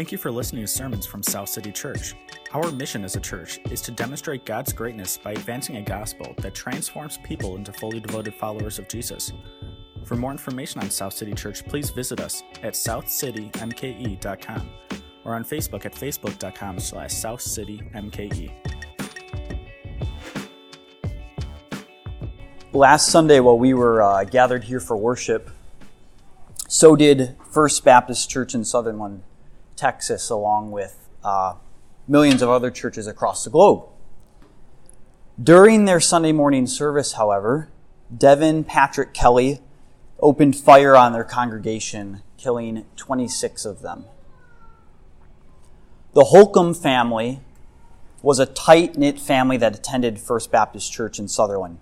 Thank you for listening to sermons from South City Church. Our mission as a church is to demonstrate God's greatness by advancing a gospel that transforms people into fully devoted followers of Jesus. For more information on South City Church, please visit us at southcitymke.com or on Facebook at facebook.com slash southcitymke. Last Sunday, while we were uh, gathered here for worship, so did First Baptist Church in Sutherland Texas, along with uh, millions of other churches across the globe. During their Sunday morning service, however, Devin Patrick Kelley opened fire on their congregation, killing 26 of them. The Holcombe family was a tight knit family that attended First Baptist Church in Sutherland.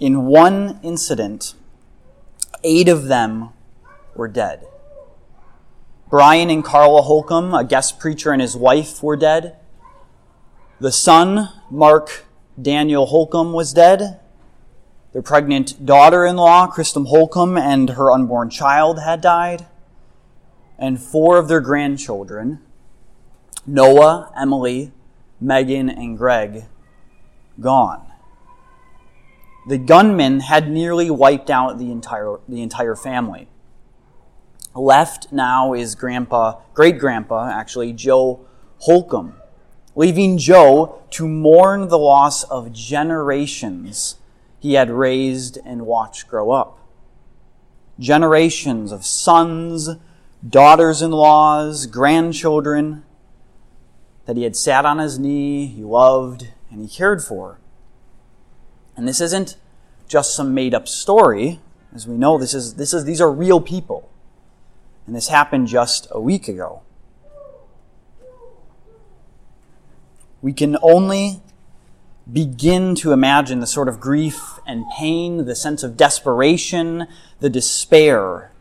In one incident, eight of them were dead. Bryan and Karla Holcombe, a guest preacher, and his wife were dead. The son, Marc Daniel Holcombe, was dead. Their pregnant daughter in law, Kristen Holcombe, and her unborn child had died. And four of their grandchildren, Noah, Emily, Megan, and Greg, gone. The gunman had nearly wiped out the entire, the entire family. Left now is grandpa, great grandpa, actually, Joe Holcombe, leaving Joe to mourn the loss of generations he had raised and watched grow up. Generations of sons, daughters in laws, grandchildren that he had sat on his knee, he loved, and he cared for. And this isn't just some made up story. As we know, this is, this is, these are real people. And this happened just a week ago. We can only begin to imagine the sort of grief and pain, the sense of desperation, the despair.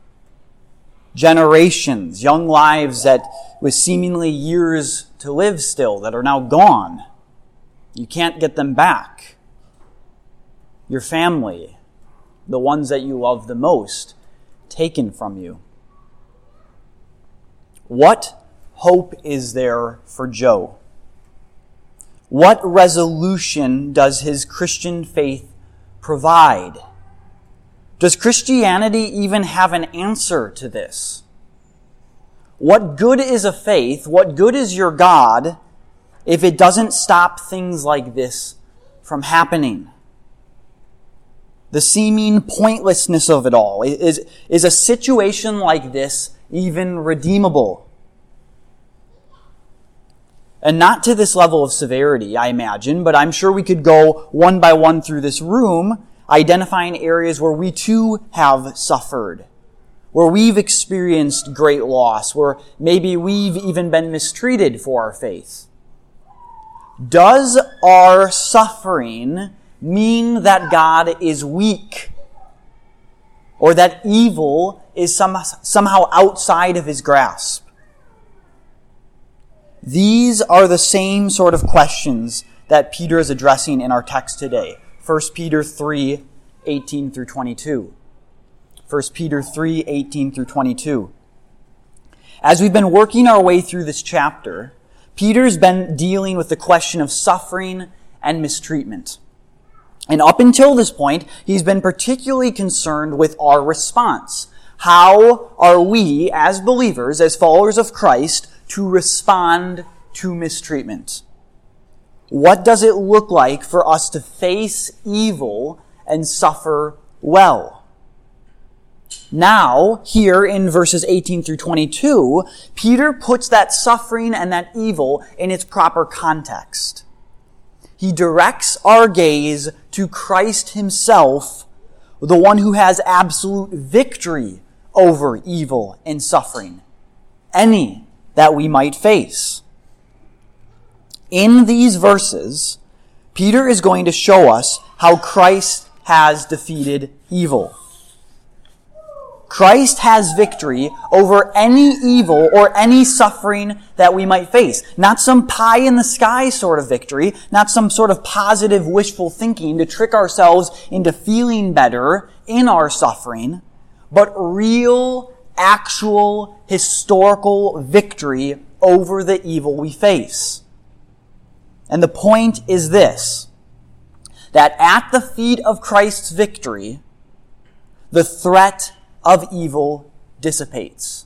Generations, young lives that with seemingly years to live still that are now gone. You can't get them back. Your family, the ones that you love the most, taken from you. What hope is there for Joe? What resolution does his Christian faith provide? Does Christianity even have an answer to this? What good is a faith? What good is your God if it doesn't stop things like this from happening? The seeming pointlessness of it all. Is, is a situation like this even redeemable. And not to this level of severity, I imagine, but I'm sure we could go one by one through this room, identifying areas where we too have suffered, where we've experienced great loss, where maybe we've even been mistreated for our faith. Does our suffering mean that God is weak? Or that evil is some, somehow outside of his grasp? These are the same sort of questions that Peter is addressing in our text today. 1 Peter 3, 18 through 22. 1 Peter 3, 18 through 22. As we've been working our way through this chapter, Peter's been dealing with the question of suffering and mistreatment. And up until this point, he's been particularly concerned with our response. How are we, as believers, as followers of Christ, to respond to mistreatment? What does it look like for us to face evil and suffer well? Now, here in verses 18 through 22, Peter puts that suffering and that evil in its proper context. He directs our gaze to Christ himself, the one who has absolute victory over evil and suffering, any that we might face. In these verses, Peter is going to show us how Christ has defeated evil. Christ has victory over any evil or any suffering that we might face. Not some pie in the sky sort of victory, not some sort of positive wishful thinking to trick ourselves into feeling better in our suffering, but real, actual historical victory over the evil we face. And the point is this, that at the feet of Christ's victory, the threat of evil dissipates.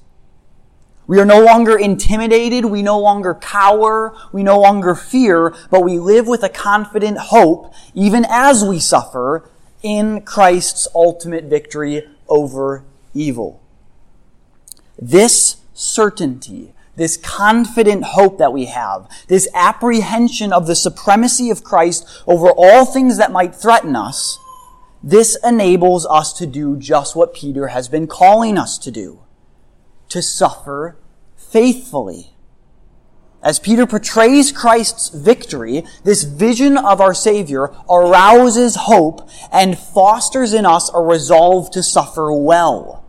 We are no longer intimidated. We no longer cower. We no longer fear, but we live with a confident hope, even as we suffer, in Christ's ultimate victory over evil. This certainty, this confident hope that we have, this apprehension of the supremacy of Christ over all things that might threaten us, this enables us to do just what Peter has been calling us to do to suffer faithfully. As Peter portrays Christ's victory, this vision of our Savior arouses hope and fosters in us a resolve to suffer well.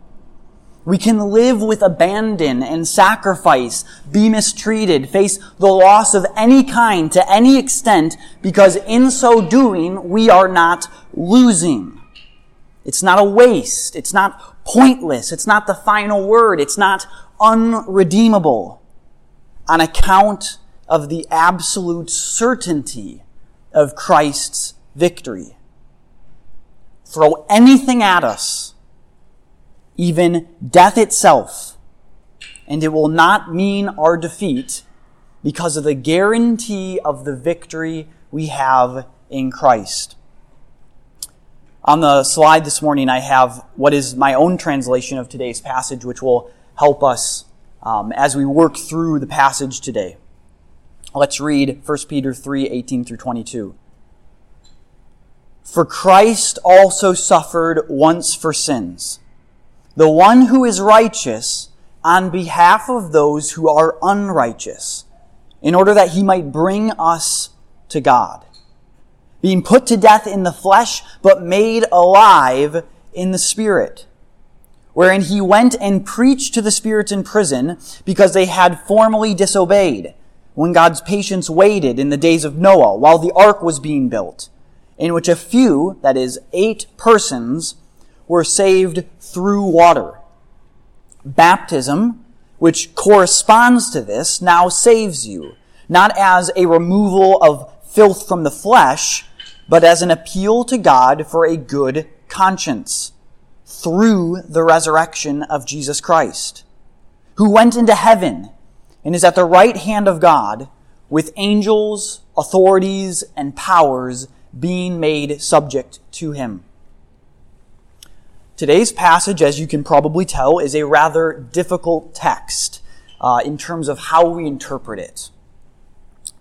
We can live with abandon and sacrifice, be mistreated, face the loss of any kind to any extent, because in so doing, we are not losing. It's not a waste. It's not pointless. It's not the final word. It's not unredeemable on account of the absolute certainty of Christ's victory. Throw anything at us, even death itself, and it will not mean our defeat because of the guarantee of the victory we have in Christ. On the slide this morning, I have what is my own translation of today's passage, which will help us um, as we work through the passage today. Let's read 1 Peter 3 18 through 22. For Christ also suffered once for sins, the one who is righteous on behalf of those who are unrighteous, in order that he might bring us to God being put to death in the flesh, but made alive in the spirit. Wherein he went and preached to the spirits in prison because they had formerly disobeyed, when God's patience waited in the days of Noah while the ark was being built, in which a few, that is, eight persons, were saved through water. Baptism, which corresponds to this, now saves you, not as a removal of filth from the flesh, but as an appeal to God for a good conscience through the resurrection of Jesus Christ, who went into heaven and is at the right hand of God with angels, authorities, and powers being made subject to him. Today's passage, as you can probably tell, is a rather difficult text uh, in terms of how we interpret it,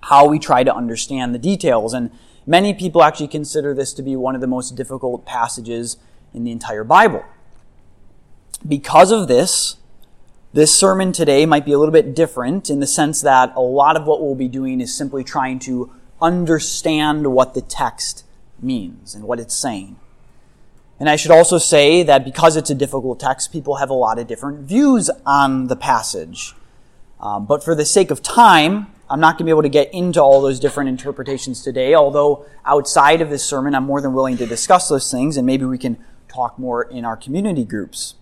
how we try to understand the details. And Many people actually consider this to be one of the most difficult passages in the entire Bible. Because of this, this sermon today might be a little bit different in the sense that a lot of what we'll be doing is simply trying to understand what the text means and what it's saying. And I should also say that because it's a difficult text, people have a lot of different views on the passage. Um, but for the sake of time, I'm not going to be able to get into all those different interpretations today, although outside of this sermon, I'm more than willing to discuss those things, and maybe we can talk more in our community groups.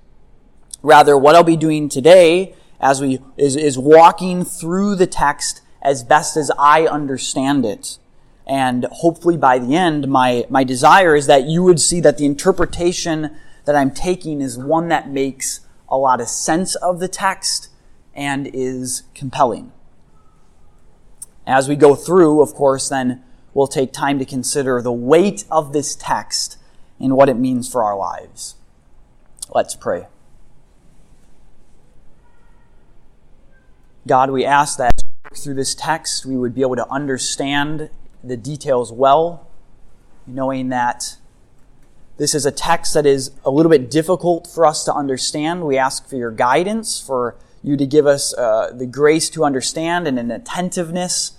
Rather, what I'll be doing today as we is, is walking through the text as best as I understand it. And hopefully by the end, my, my desire is that you would see that the interpretation that I'm taking is one that makes a lot of sense of the text and is compelling. As we go through, of course, then we'll take time to consider the weight of this text and what it means for our lives. Let's pray. God, we ask that through this text we would be able to understand the details well, knowing that this is a text that is a little bit difficult for us to understand. We ask for your guidance, for you to give us uh, the grace to understand and an attentiveness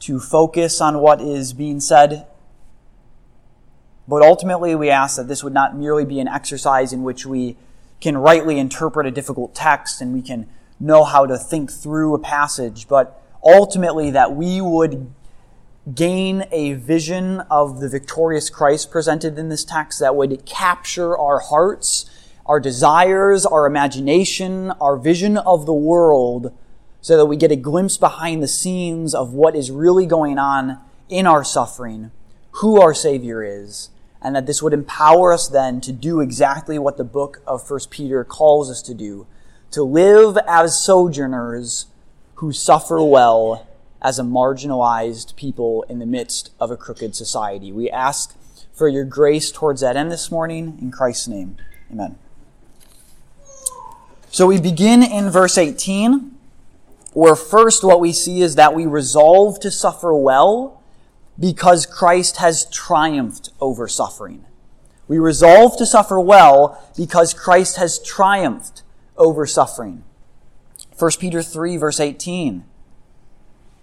to focus on what is being said. But ultimately, we ask that this would not merely be an exercise in which we can rightly interpret a difficult text and we can know how to think through a passage, but ultimately that we would gain a vision of the victorious Christ presented in this text that would capture our hearts our desires, our imagination, our vision of the world, so that we get a glimpse behind the scenes of what is really going on in our suffering, who our Savior is, and that this would empower us then to do exactly what the book of 1 Peter calls us to do to live as sojourners who suffer well as a marginalized people in the midst of a crooked society. We ask for your grace towards that end this morning. In Christ's name, amen. So we begin in verse 18, where first what we see is that we resolve to suffer well because Christ has triumphed over suffering. We resolve to suffer well because Christ has triumphed over suffering. 1 Peter 3 verse 18.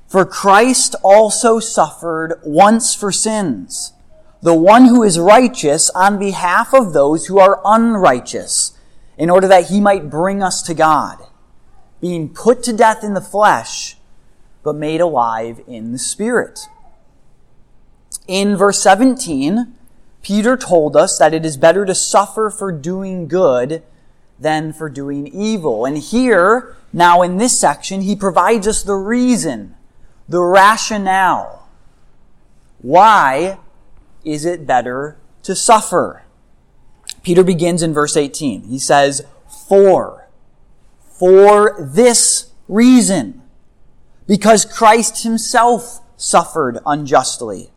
For Christ also suffered once for sins, the one who is righteous on behalf of those who are unrighteous, in order that he might bring us to God, being put to death in the flesh, but made alive in the Spirit. In verse 17, Peter told us that it is better to suffer for doing good than for doing evil. And here, now in this section, he provides us the reason, the rationale. Why is it better to suffer? Peter begins in verse 18. He says, For, for this reason, because Christ himself suffered unjustly.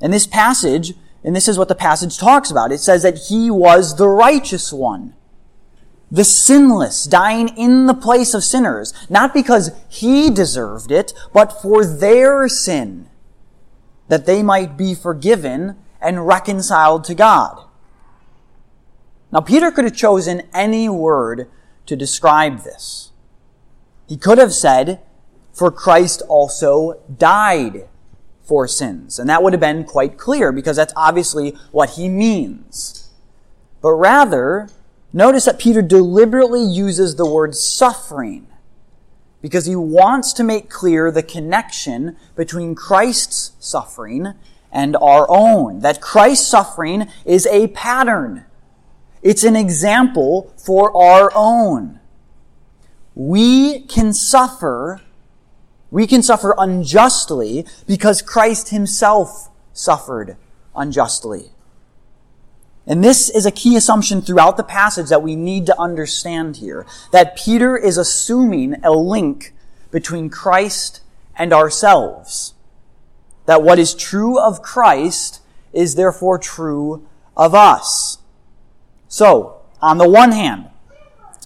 In this passage, and this is what the passage talks about, it says that he was the righteous one. The sinless, dying in the place of sinners, not because he deserved it, but for their sin, that they might be forgiven and reconciled to God. Now, Peter could have chosen any word to describe this. He could have said, for Christ also died for sins. And that would have been quite clear because that's obviously what he means. But rather, Notice that Peter deliberately uses the word suffering because he wants to make clear the connection between Christ's suffering and our own. That Christ's suffering is a pattern. It's an example for our own. We can suffer, we can suffer unjustly because Christ himself suffered unjustly. And this is a key assumption throughout the passage that we need to understand here. That Peter is assuming a link between Christ and ourselves. That what is true of Christ is therefore true of us. So, on the one hand,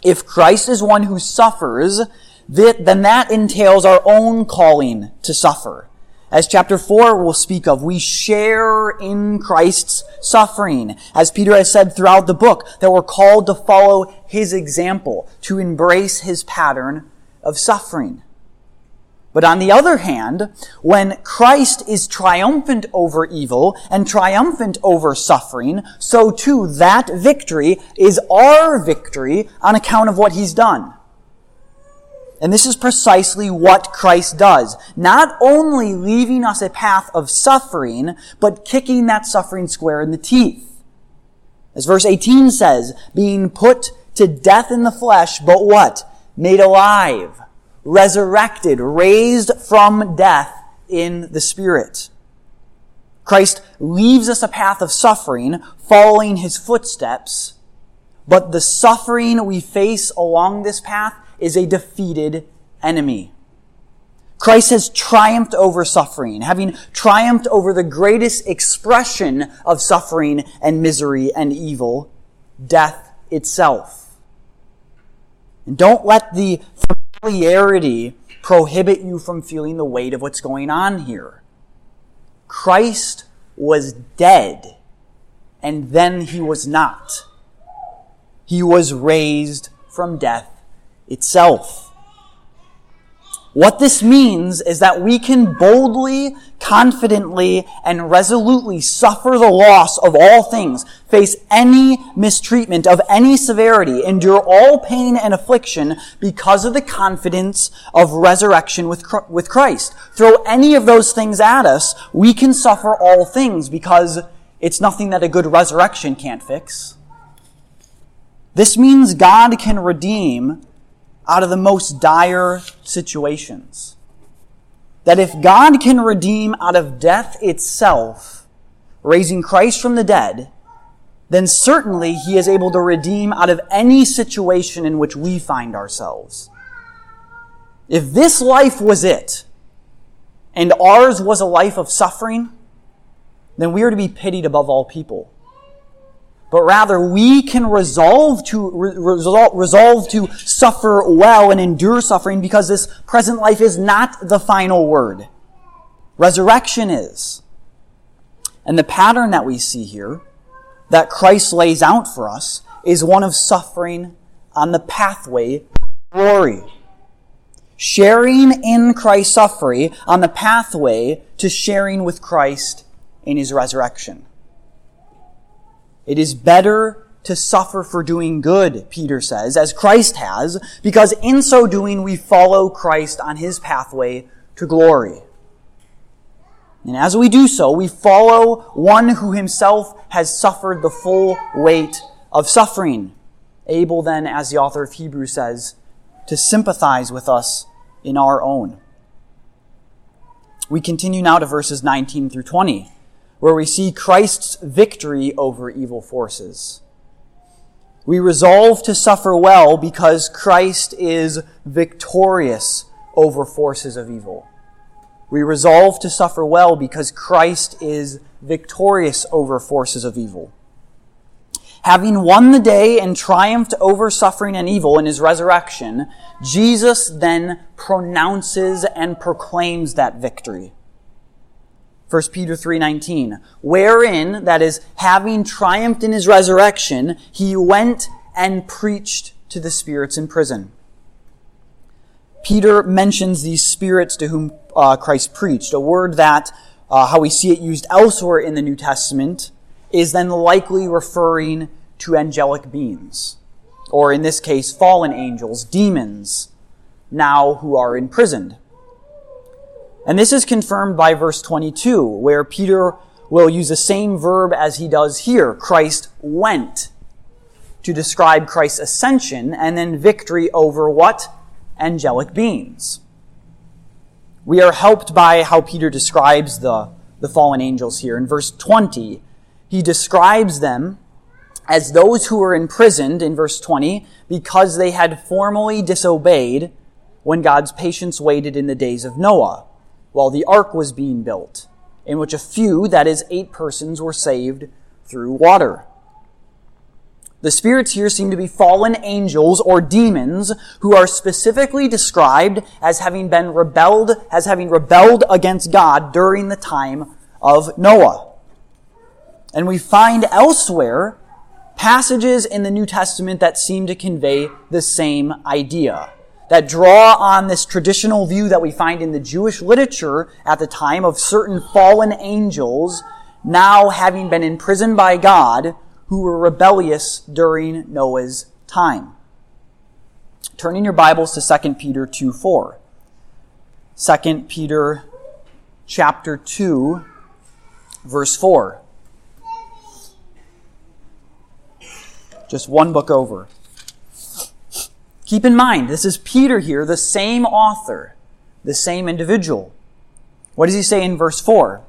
if Christ is one who suffers, then that entails our own calling to suffer. As chapter 4 will speak of, we share in Christ's suffering. As Peter has said throughout the book, that we're called to follow his example, to embrace his pattern of suffering. But on the other hand, when Christ is triumphant over evil and triumphant over suffering, so too that victory is our victory on account of what he's done. And this is precisely what Christ does. Not only leaving us a path of suffering, but kicking that suffering square in the teeth. As verse 18 says, being put to death in the flesh, but what? Made alive, resurrected, raised from death in the spirit. Christ leaves us a path of suffering, following his footsteps, but the suffering we face along this path is a defeated enemy. Christ has triumphed over suffering, having triumphed over the greatest expression of suffering and misery and evil, death itself. And don't let the familiarity prohibit you from feeling the weight of what's going on here. Christ was dead, and then he was not. He was raised from death itself. What this means is that we can boldly, confidently, and resolutely suffer the loss of all things, face any mistreatment of any severity, endure all pain and affliction because of the confidence of resurrection with, with Christ. Throw any of those things at us, we can suffer all things because it's nothing that a good resurrection can't fix. This means God can redeem out of the most dire situations. That if God can redeem out of death itself, raising Christ from the dead, then certainly he is able to redeem out of any situation in which we find ourselves. If this life was it, and ours was a life of suffering, then we are to be pitied above all people. But rather, we can resolve to, resolve, resolve to suffer well and endure suffering because this present life is not the final word. Resurrection is. And the pattern that we see here, that Christ lays out for us, is one of suffering on the pathway to glory sharing in Christ's suffering on the pathway to sharing with Christ in his resurrection. It is better to suffer for doing good, Peter says, as Christ has, because in so doing we follow Christ on his pathway to glory. And as we do so, we follow one who himself has suffered the full weight of suffering, able then, as the author of Hebrews says, to sympathize with us in our own. We continue now to verses 19 through 20, where we see Christ's victory over evil forces. We resolve to suffer well because Christ is victorious over forces of evil. We resolve to suffer well because Christ is victorious over forces of evil. Having won the day and triumphed over suffering and evil in his resurrection, Jesus then pronounces and proclaims that victory. 1 Peter 3:19 wherein that is having triumphed in his resurrection he went and preached to the spirits in prison. Peter mentions these spirits to whom uh, Christ preached, a word that uh, how we see it used elsewhere in the New Testament is then likely referring to angelic beings, or in this case, fallen angels, demons, now who are imprisoned. And this is confirmed by verse 22, where Peter will use the same verb as he does here. Christ went to describe Christ's ascension and then victory over what? Angelic beings. We are helped by how Peter describes the, the fallen angels here. In verse 20, he describes them as those who were imprisoned in verse 20 because they had formally disobeyed when God's patience waited in the days of Noah while the ark was being built, in which a few, that is, eight persons, were saved through water. The spirits here seem to be fallen angels or demons who are specifically described as having been rebelled, as having rebelled against God during the time of Noah. And we find elsewhere passages in the New Testament that seem to convey the same idea, that draw on this traditional view that we find in the Jewish literature at the time of certain fallen angels now having been imprisoned by God who were rebellious during Noah's time. Turning your Bibles to 2 Peter 2 4. 2 Peter chapter 2, verse 4. just one book over. Keep in mind, this is Peter here, the same author, the same individual. What does he say in verse 4?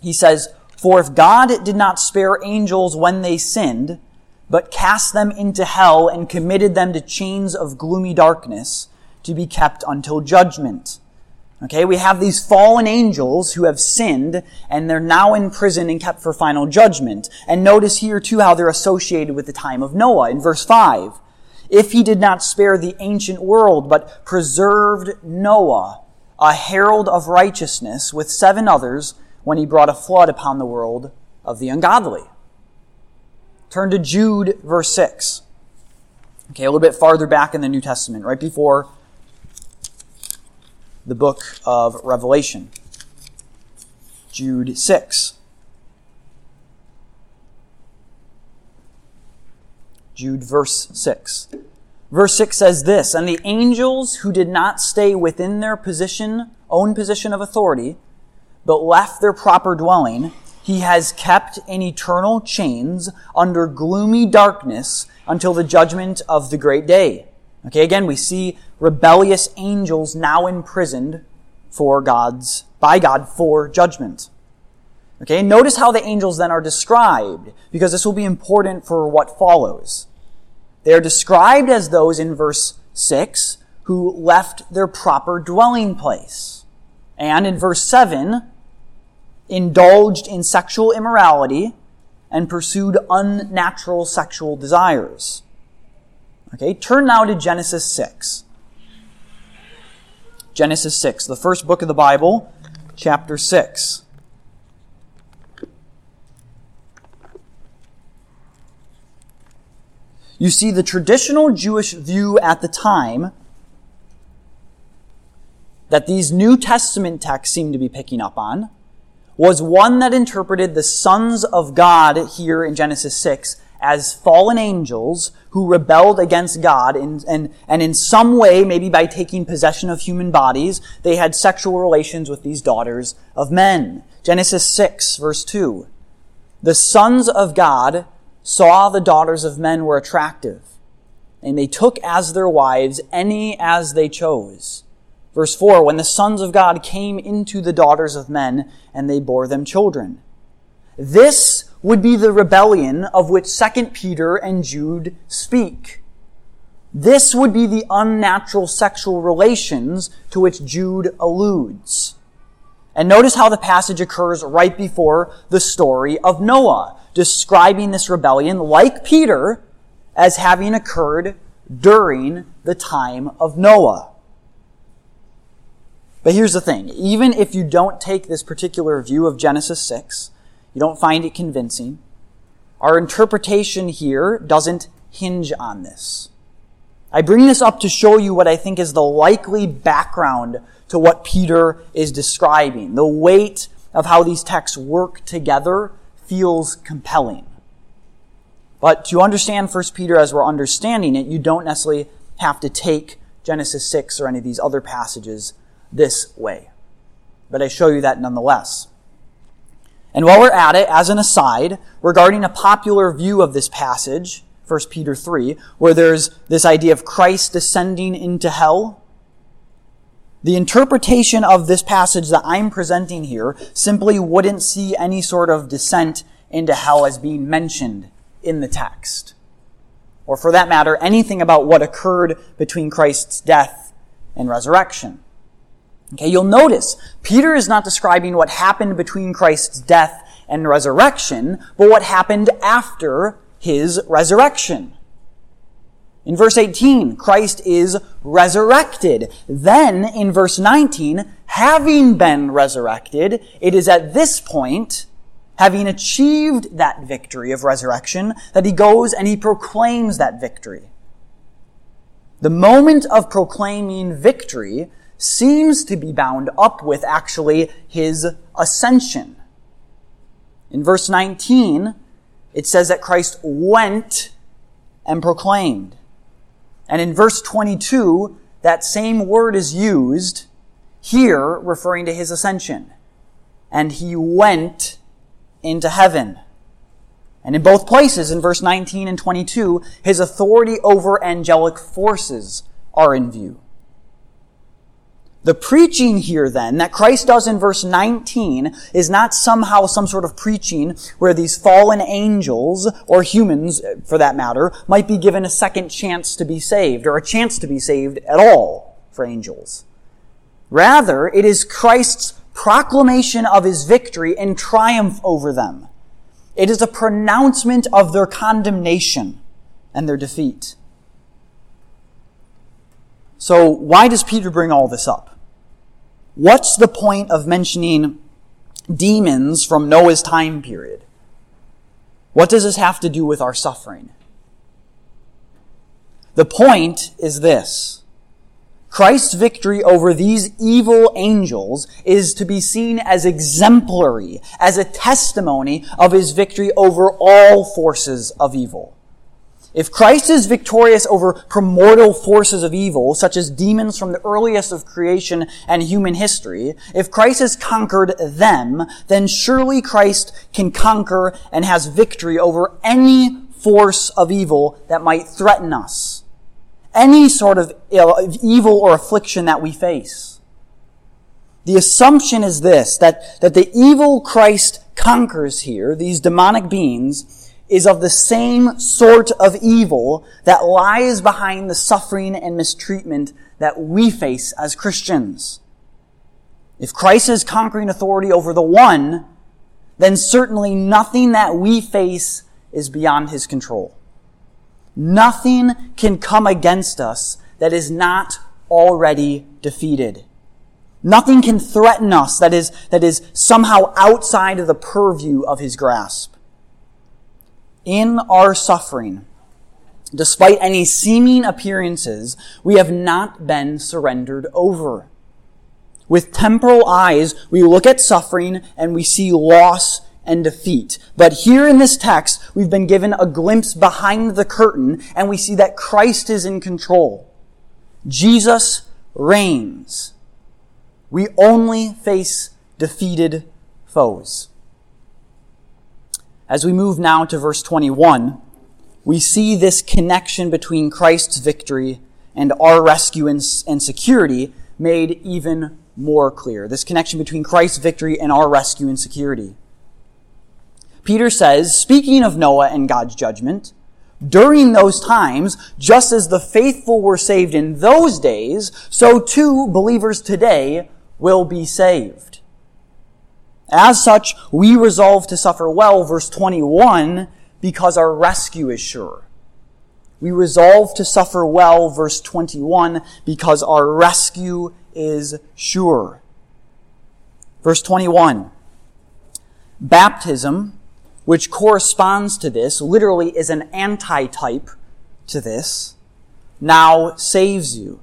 He says, For if God did not spare angels when they sinned, but cast them into hell and committed them to chains of gloomy darkness to be kept until judgment. Okay, we have these fallen angels who have sinned and they're now in prison and kept for final judgment. And notice here too how they're associated with the time of Noah in verse 5. If he did not spare the ancient world, but preserved Noah, a herald of righteousness, with seven others, when he brought a flood upon the world of the ungodly. Turn to Jude, verse 6. Okay, a little bit farther back in the New Testament, right before the book of Revelation. Jude 6. Jude verse 6. Verse 6 says this, And the angels who did not stay within their position, own position of authority, but left their proper dwelling, he has kept in eternal chains under gloomy darkness until the judgment of the great day. Okay, again, we see rebellious angels now imprisoned for God's, by God for judgment. Okay, notice how the angels then are described, because this will be important for what follows. They are described as those in verse 6 who left their proper dwelling place. And in verse 7, indulged in sexual immorality and pursued unnatural sexual desires. Okay, turn now to Genesis 6. Genesis 6, the first book of the Bible, chapter 6. You see, the traditional Jewish view at the time that these New Testament texts seem to be picking up on was one that interpreted the sons of God here in Genesis 6 as fallen angels who rebelled against God and, and, and in some way, maybe by taking possession of human bodies, they had sexual relations with these daughters of men. Genesis 6 verse 2. The sons of God saw the daughters of men were attractive, and they took as their wives any as they chose. Verse 4 When the sons of God came into the daughters of men, and they bore them children. This would be the rebellion of which 2 Peter and Jude speak. This would be the unnatural sexual relations to which Jude alludes. And notice how the passage occurs right before the story of Noah, describing this rebellion, like Peter, as having occurred during the time of Noah. But here's the thing even if you don't take this particular view of Genesis 6, you don't find it convincing, our interpretation here doesn't hinge on this. I bring this up to show you what I think is the likely background to what Peter is describing. The weight of how these texts work together feels compelling. But to understand 1 Peter as we're understanding it, you don't necessarily have to take Genesis 6 or any of these other passages this way. But I show you that nonetheless. And while we're at it, as an aside, regarding a popular view of this passage, 1 Peter 3, where there's this idea of Christ descending into hell, the interpretation of this passage that I'm presenting here simply wouldn't see any sort of descent into hell as being mentioned in the text. Or for that matter, anything about what occurred between Christ's death and resurrection. Okay, you'll notice Peter is not describing what happened between Christ's death and resurrection, but what happened after his resurrection. In verse 18, Christ is resurrected. Then, in verse 19, having been resurrected, it is at this point, having achieved that victory of resurrection, that he goes and he proclaims that victory. The moment of proclaiming victory seems to be bound up with actually his ascension. In verse 19, it says that Christ went and proclaimed. And in verse 22, that same word is used here referring to his ascension. And he went into heaven. And in both places, in verse 19 and 22, his authority over angelic forces are in view. The preaching here then that Christ does in verse 19 is not somehow some sort of preaching where these fallen angels, or humans for that matter, might be given a second chance to be saved, or a chance to be saved at all for angels. Rather, it is Christ's proclamation of his victory and triumph over them. It is a pronouncement of their condemnation and their defeat. So why does Peter bring all this up? What's the point of mentioning demons from Noah's time period? What does this have to do with our suffering? The point is this. Christ's victory over these evil angels is to be seen as exemplary, as a testimony of his victory over all forces of evil. If Christ is victorious over primordial forces of evil, such as demons from the earliest of creation and human history, if Christ has conquered them, then surely Christ can conquer and has victory over any force of evil that might threaten us. Any sort of evil or affliction that we face. The assumption is this, that, that the evil Christ conquers here, these demonic beings, is of the same sort of evil that lies behind the suffering and mistreatment that we face as Christians. If Christ is conquering authority over the one, then certainly nothing that we face is beyond his control. Nothing can come against us that is not already defeated. Nothing can threaten us that is, that is somehow outside of the purview of his grasp in our suffering, despite any seeming appearances, we have not been surrendered over. With temporal eyes, we look at suffering and we see loss and defeat. But here in this text, we've been given a glimpse behind the curtain and we see that Christ is in control. Jesus reigns. We only face defeated foes. As we move now to verse 21, we see this connection between Christ's victory and our rescue and, and security made even more clear. This connection between Christ's victory and our rescue and security. Peter says, speaking of Noah and God's judgment, during those times, just as the faithful were saved in those days, so too believers today will be saved. As such, we resolve to suffer well, verse 21, because our rescue is sure. We resolve to suffer well, verse 21, because our rescue is sure. Verse 21. Baptism, which corresponds to this, literally is an antitype to this, now saves you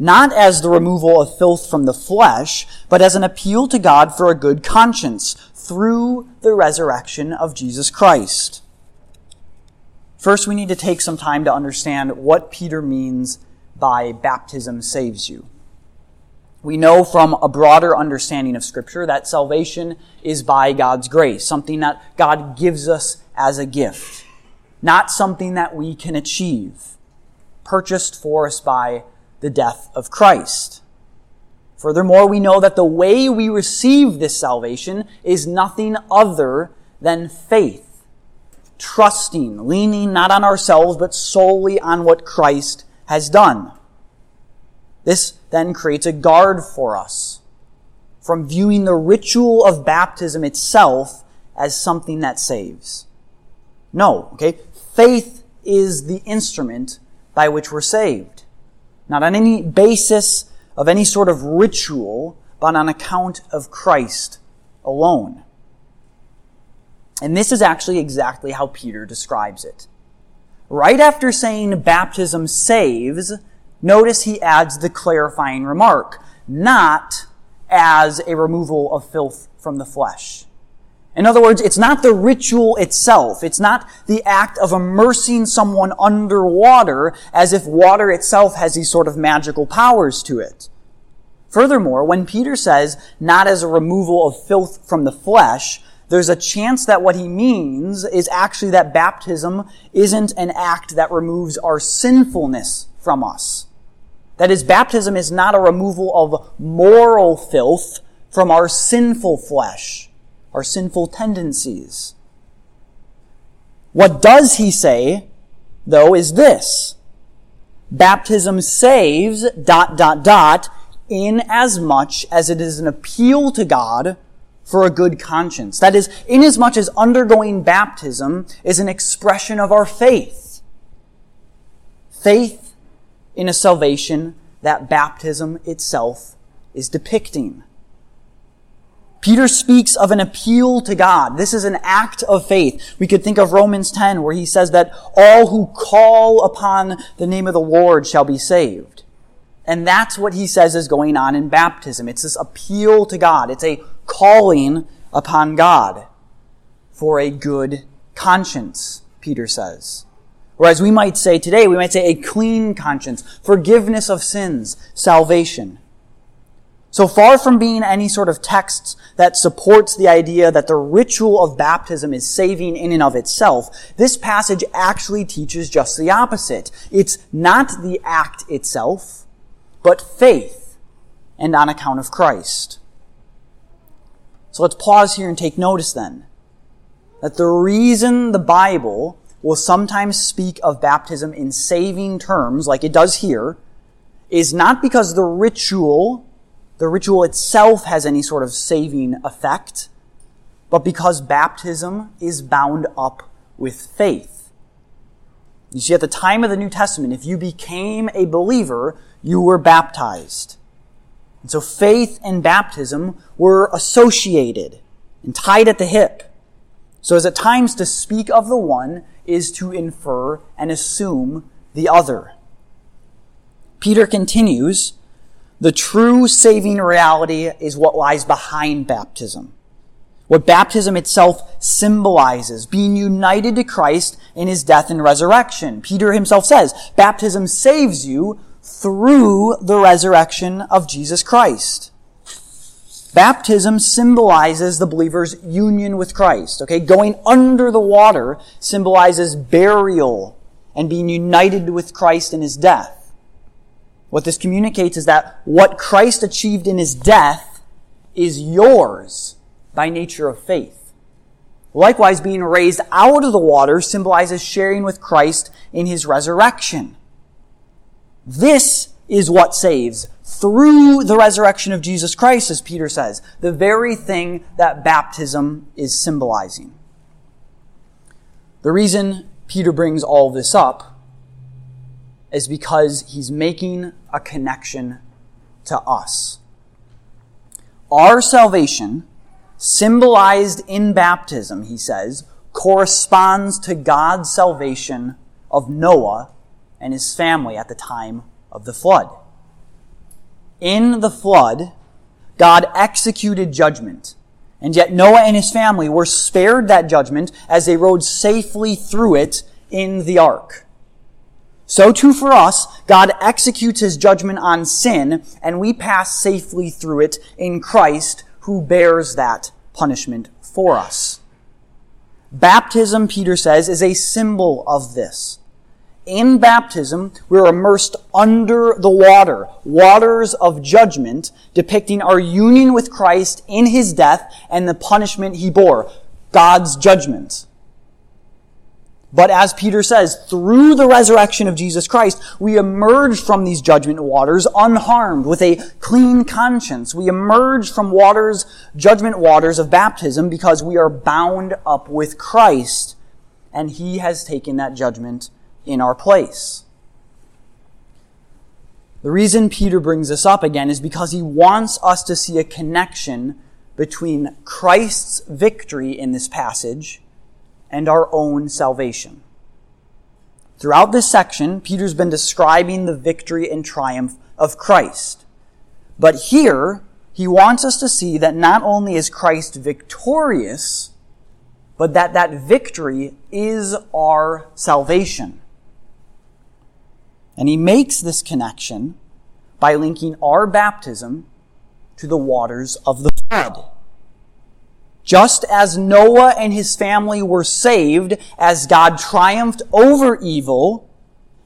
not as the removal of filth from the flesh, but as an appeal to God for a good conscience through the resurrection of Jesus Christ. First, we need to take some time to understand what Peter means by baptism saves you. We know from a broader understanding of Scripture that salvation is by God's grace, something that God gives us as a gift, not something that we can achieve, purchased for us by the death of Christ. Furthermore, we know that the way we receive this salvation is nothing other than faith, trusting, leaning not on ourselves, but solely on what Christ has done. This then creates a guard for us from viewing the ritual of baptism itself as something that saves. No, okay? Faith is the instrument by which we're saved not on any basis of any sort of ritual, but on account of Christ alone. And this is actually exactly how Peter describes it. Right after saying baptism saves, notice he adds the clarifying remark, not as a removal of filth from the flesh. In other words, it's not the ritual itself. It's not the act of immersing someone underwater as if water itself has these sort of magical powers to it. Furthermore, when Peter says, not as a removal of filth from the flesh, there's a chance that what he means is actually that baptism isn't an act that removes our sinfulness from us. That is, baptism is not a removal of moral filth from our sinful flesh our sinful tendencies. What does he say, though, is this. Baptism saves, dot, dot, dot, in as much as it is an appeal to God for a good conscience. That is, inasmuch as undergoing baptism is an expression of our faith. Faith in a salvation that baptism itself is depicting. Peter speaks of an appeal to God. This is an act of faith. We could think of Romans 10 where he says that all who call upon the name of the Lord shall be saved. And that's what he says is going on in baptism. It's this appeal to God. It's a calling upon God for a good conscience, Peter says. Whereas we might say today, we might say a clean conscience, forgiveness of sins, salvation. So far from being any sort of text that supports the idea that the ritual of baptism is saving in and of itself, this passage actually teaches just the opposite. It's not the act itself, but faith, and on account of Christ. So let's pause here and take notice then that the reason the Bible will sometimes speak of baptism in saving terms, like it does here, is not because the ritual, the ritual itself has any sort of saving effect, but because baptism is bound up with faith. You see, at the time of the New Testament, if you became a believer, you were baptized. And so faith and baptism were associated and tied at the hip. So as at times to speak of the one is to infer and assume the other. Peter continues, the true saving reality is what lies behind baptism. What baptism itself symbolizes, being united to Christ in his death and resurrection. Peter himself says, baptism saves you through the resurrection of Jesus Christ. Baptism symbolizes the believer's union with Christ. Okay, going under the water symbolizes burial and being united with Christ in his death. What this communicates is that what Christ achieved in his death is yours by nature of faith. Likewise, being raised out of the water symbolizes sharing with Christ in his resurrection. This is what saves through the resurrection of Jesus Christ, as Peter says, the very thing that baptism is symbolizing. The reason Peter brings all this up is because he's making a connection to us. Our salvation, symbolized in baptism, he says, corresponds to God's salvation of Noah and his family at the time of the flood. In the flood, God executed judgment. And yet Noah and his family were spared that judgment as they rode safely through it in the ark. So too for us, God executes his judgment on sin, and we pass safely through it in Christ, who bears that punishment for us. Baptism, Peter says, is a symbol of this in baptism, we're immersed under the water, waters of judgment, depicting our union with Christ in his death and the punishment he bore, God's judgment. But as Peter says, through the resurrection of Jesus Christ, we emerge from these judgment waters unharmed with a clean conscience. We emerge from waters, judgment waters of baptism because we are bound up with Christ and he has taken that judgment in our place. The reason Peter brings this up again is because he wants us to see a connection between Christ's victory in this passage and our own salvation. Throughout this section, Peter's been describing the victory and triumph of Christ. But here, he wants us to see that not only is Christ victorious, but that that victory is our salvation. And he makes this connection by linking our baptism to the waters of the flood. Just as Noah and his family were saved as God triumphed over evil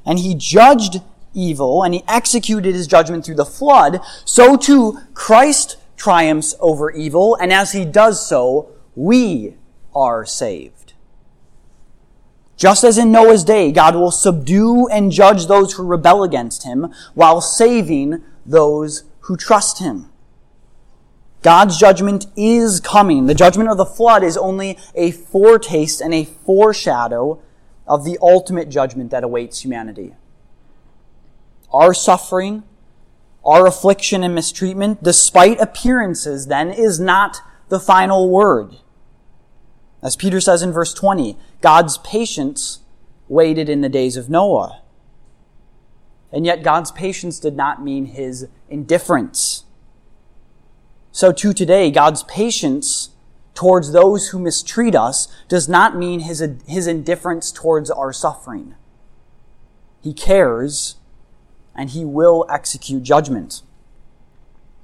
and he judged evil and he executed his judgment through the flood, so too Christ triumphs over evil and as he does so, we are saved. Just as in Noah's day, God will subdue and judge those who rebel against him while saving those who trust him. God's judgment is coming. The judgment of the flood is only a foretaste and a foreshadow of the ultimate judgment that awaits humanity. Our suffering, our affliction and mistreatment, despite appearances, then, is not the final word. As Peter says in verse 20, God's patience waited in the days of Noah. And yet God's patience did not mean his indifference. So too today, God's patience towards those who mistreat us does not mean his, his indifference towards our suffering. He cares, and he will execute judgment.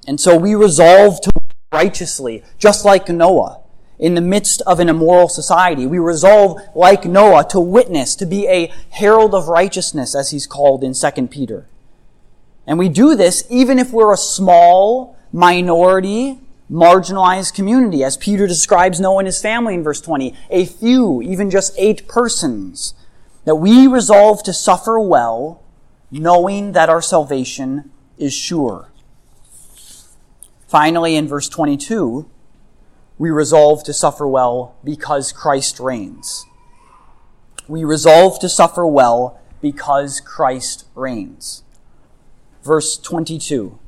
And so we resolve to righteously, just like Noah, in the midst of an immoral society. We resolve, like Noah, to witness, to be a herald of righteousness, as he's called in 2 Peter. And we do this even if we're a small minority, marginalized community, as Peter describes Noah and his family in verse 20. A few, even just eight persons that we resolve to suffer well, knowing that our salvation is sure. Finally, in verse 22, we resolve to suffer well because Christ reigns. We resolve to suffer well because Christ reigns. Verse 22.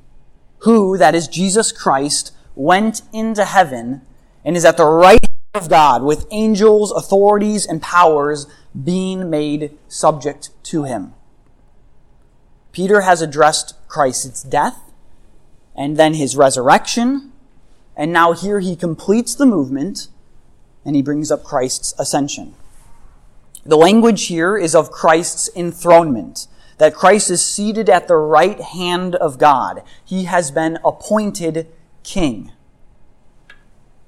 Who, that is Jesus Christ, went into heaven and is at the right hand of God with angels, authorities, and powers being made subject to him. Peter has addressed Christ's death and then his resurrection, and now here he completes the movement and he brings up Christ's ascension. The language here is of Christ's enthronement, that Christ is seated at the right hand of God. He has been appointed king.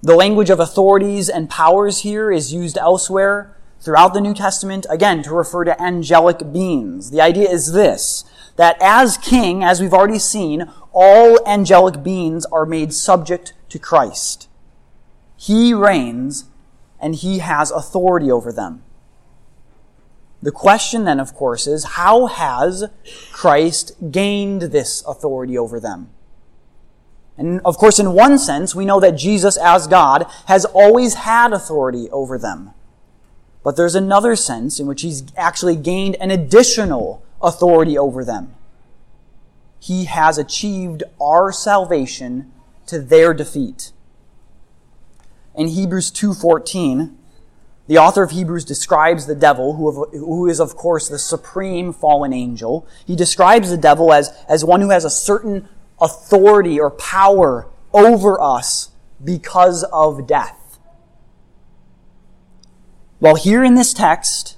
The language of authorities and powers here is used elsewhere throughout the New Testament, again, to refer to angelic beings. The idea is this, that as king, as we've already seen, all angelic beings are made subject to Christ. He reigns and he has authority over them. The question then, of course, is how has Christ gained this authority over them? And of course, in one sense, we know that Jesus, as God, has always had authority over them. But there's another sense in which he's actually gained an additional authority over them. He has achieved our salvation to their defeat. In Hebrews 2:14, the author of Hebrews describes the devil, who is of course the supreme fallen angel. He describes the devil as, as one who has a certain authority or power over us because of death. Well, here in this text,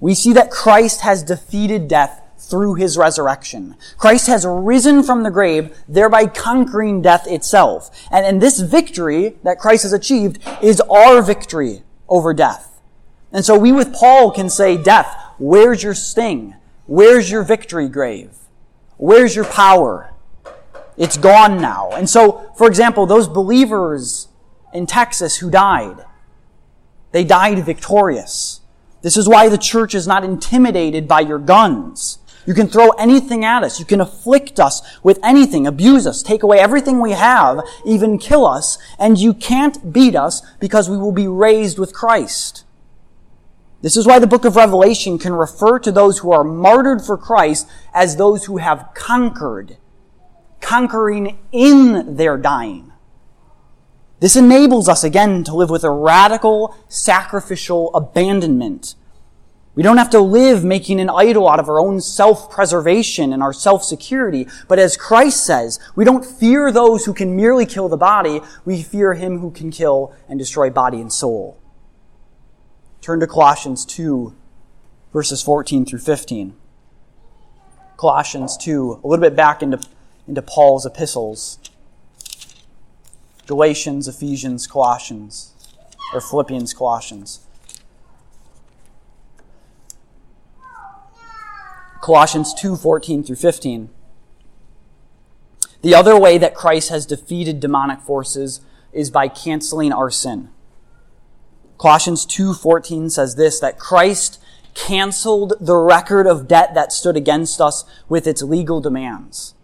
we see that Christ has defeated death through his resurrection. Christ has risen from the grave, thereby conquering death itself. And, and this victory that Christ has achieved is our victory over death. And so we with Paul can say, death, where's your sting? Where's your victory grave? Where's your power? It's gone now. And so, for example, those believers in Texas who died, they died victorious. This is why the church is not intimidated by your guns. You can throw anything at us. You can afflict us with anything, abuse us, take away everything we have, even kill us, and you can't beat us because we will be raised with Christ. This is why the book of Revelation can refer to those who are martyred for Christ as those who have conquered, conquering in their dying. This enables us again to live with a radical sacrificial abandonment. We don't have to live making an idol out of our own self-preservation and our self-security. But as Christ says, we don't fear those who can merely kill the body. We fear him who can kill and destroy body and soul. Turn to Colossians 2, verses 14 through 15. Colossians 2, a little bit back into, into Paul's epistles. Galatians, Ephesians, Colossians, or Philippians, Colossians. Colossians 2 14 through 15. The other way that Christ has defeated demonic forces is by canceling our sin. Colossians 2:14 says this that Christ canceled the record of debt that stood against us with its legal demands.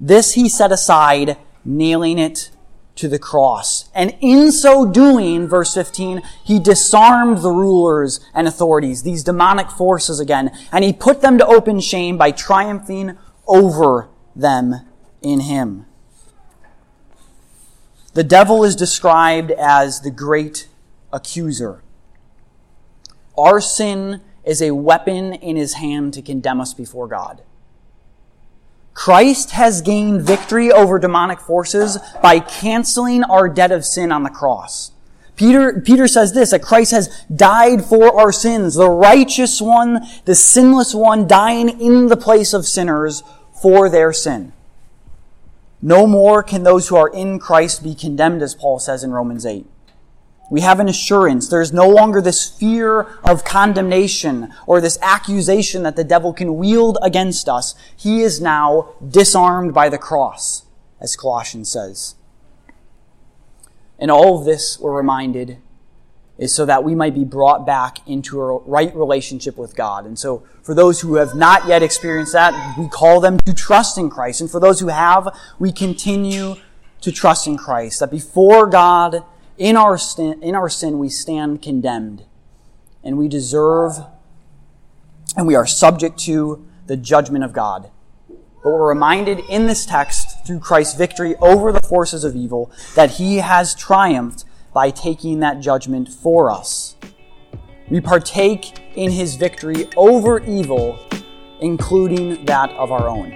This he set aside, nailing it to the cross. And in so doing, verse 15, he disarmed the rulers and authorities, these demonic forces again, and he put them to open shame by triumphing over them in him. The devil is described as the great accuser. Our sin is a weapon in his hand to condemn us before God. Christ has gained victory over demonic forces by canceling our debt of sin on the cross. Peter, Peter says this, that Christ has died for our sins, the righteous one, the sinless one, dying in the place of sinners for their sin. No more can those who are in Christ be condemned, as Paul says in Romans 8. We have an assurance. There's no longer this fear of condemnation or this accusation that the devil can wield against us. He is now disarmed by the cross, as Colossians says. And all of this, we're reminded, is so that we might be brought back into a right relationship with God. And so, for those who have not yet experienced that, we call them to trust in Christ. And for those who have, we continue to trust in Christ. That before God, in our, in our sin, we stand condemned, and we deserve, and we are subject to the judgment of God. But we're reminded in this text, through Christ's victory over the forces of evil, that he has triumphed by taking that judgment for us. We partake in his victory over evil, including that of our own.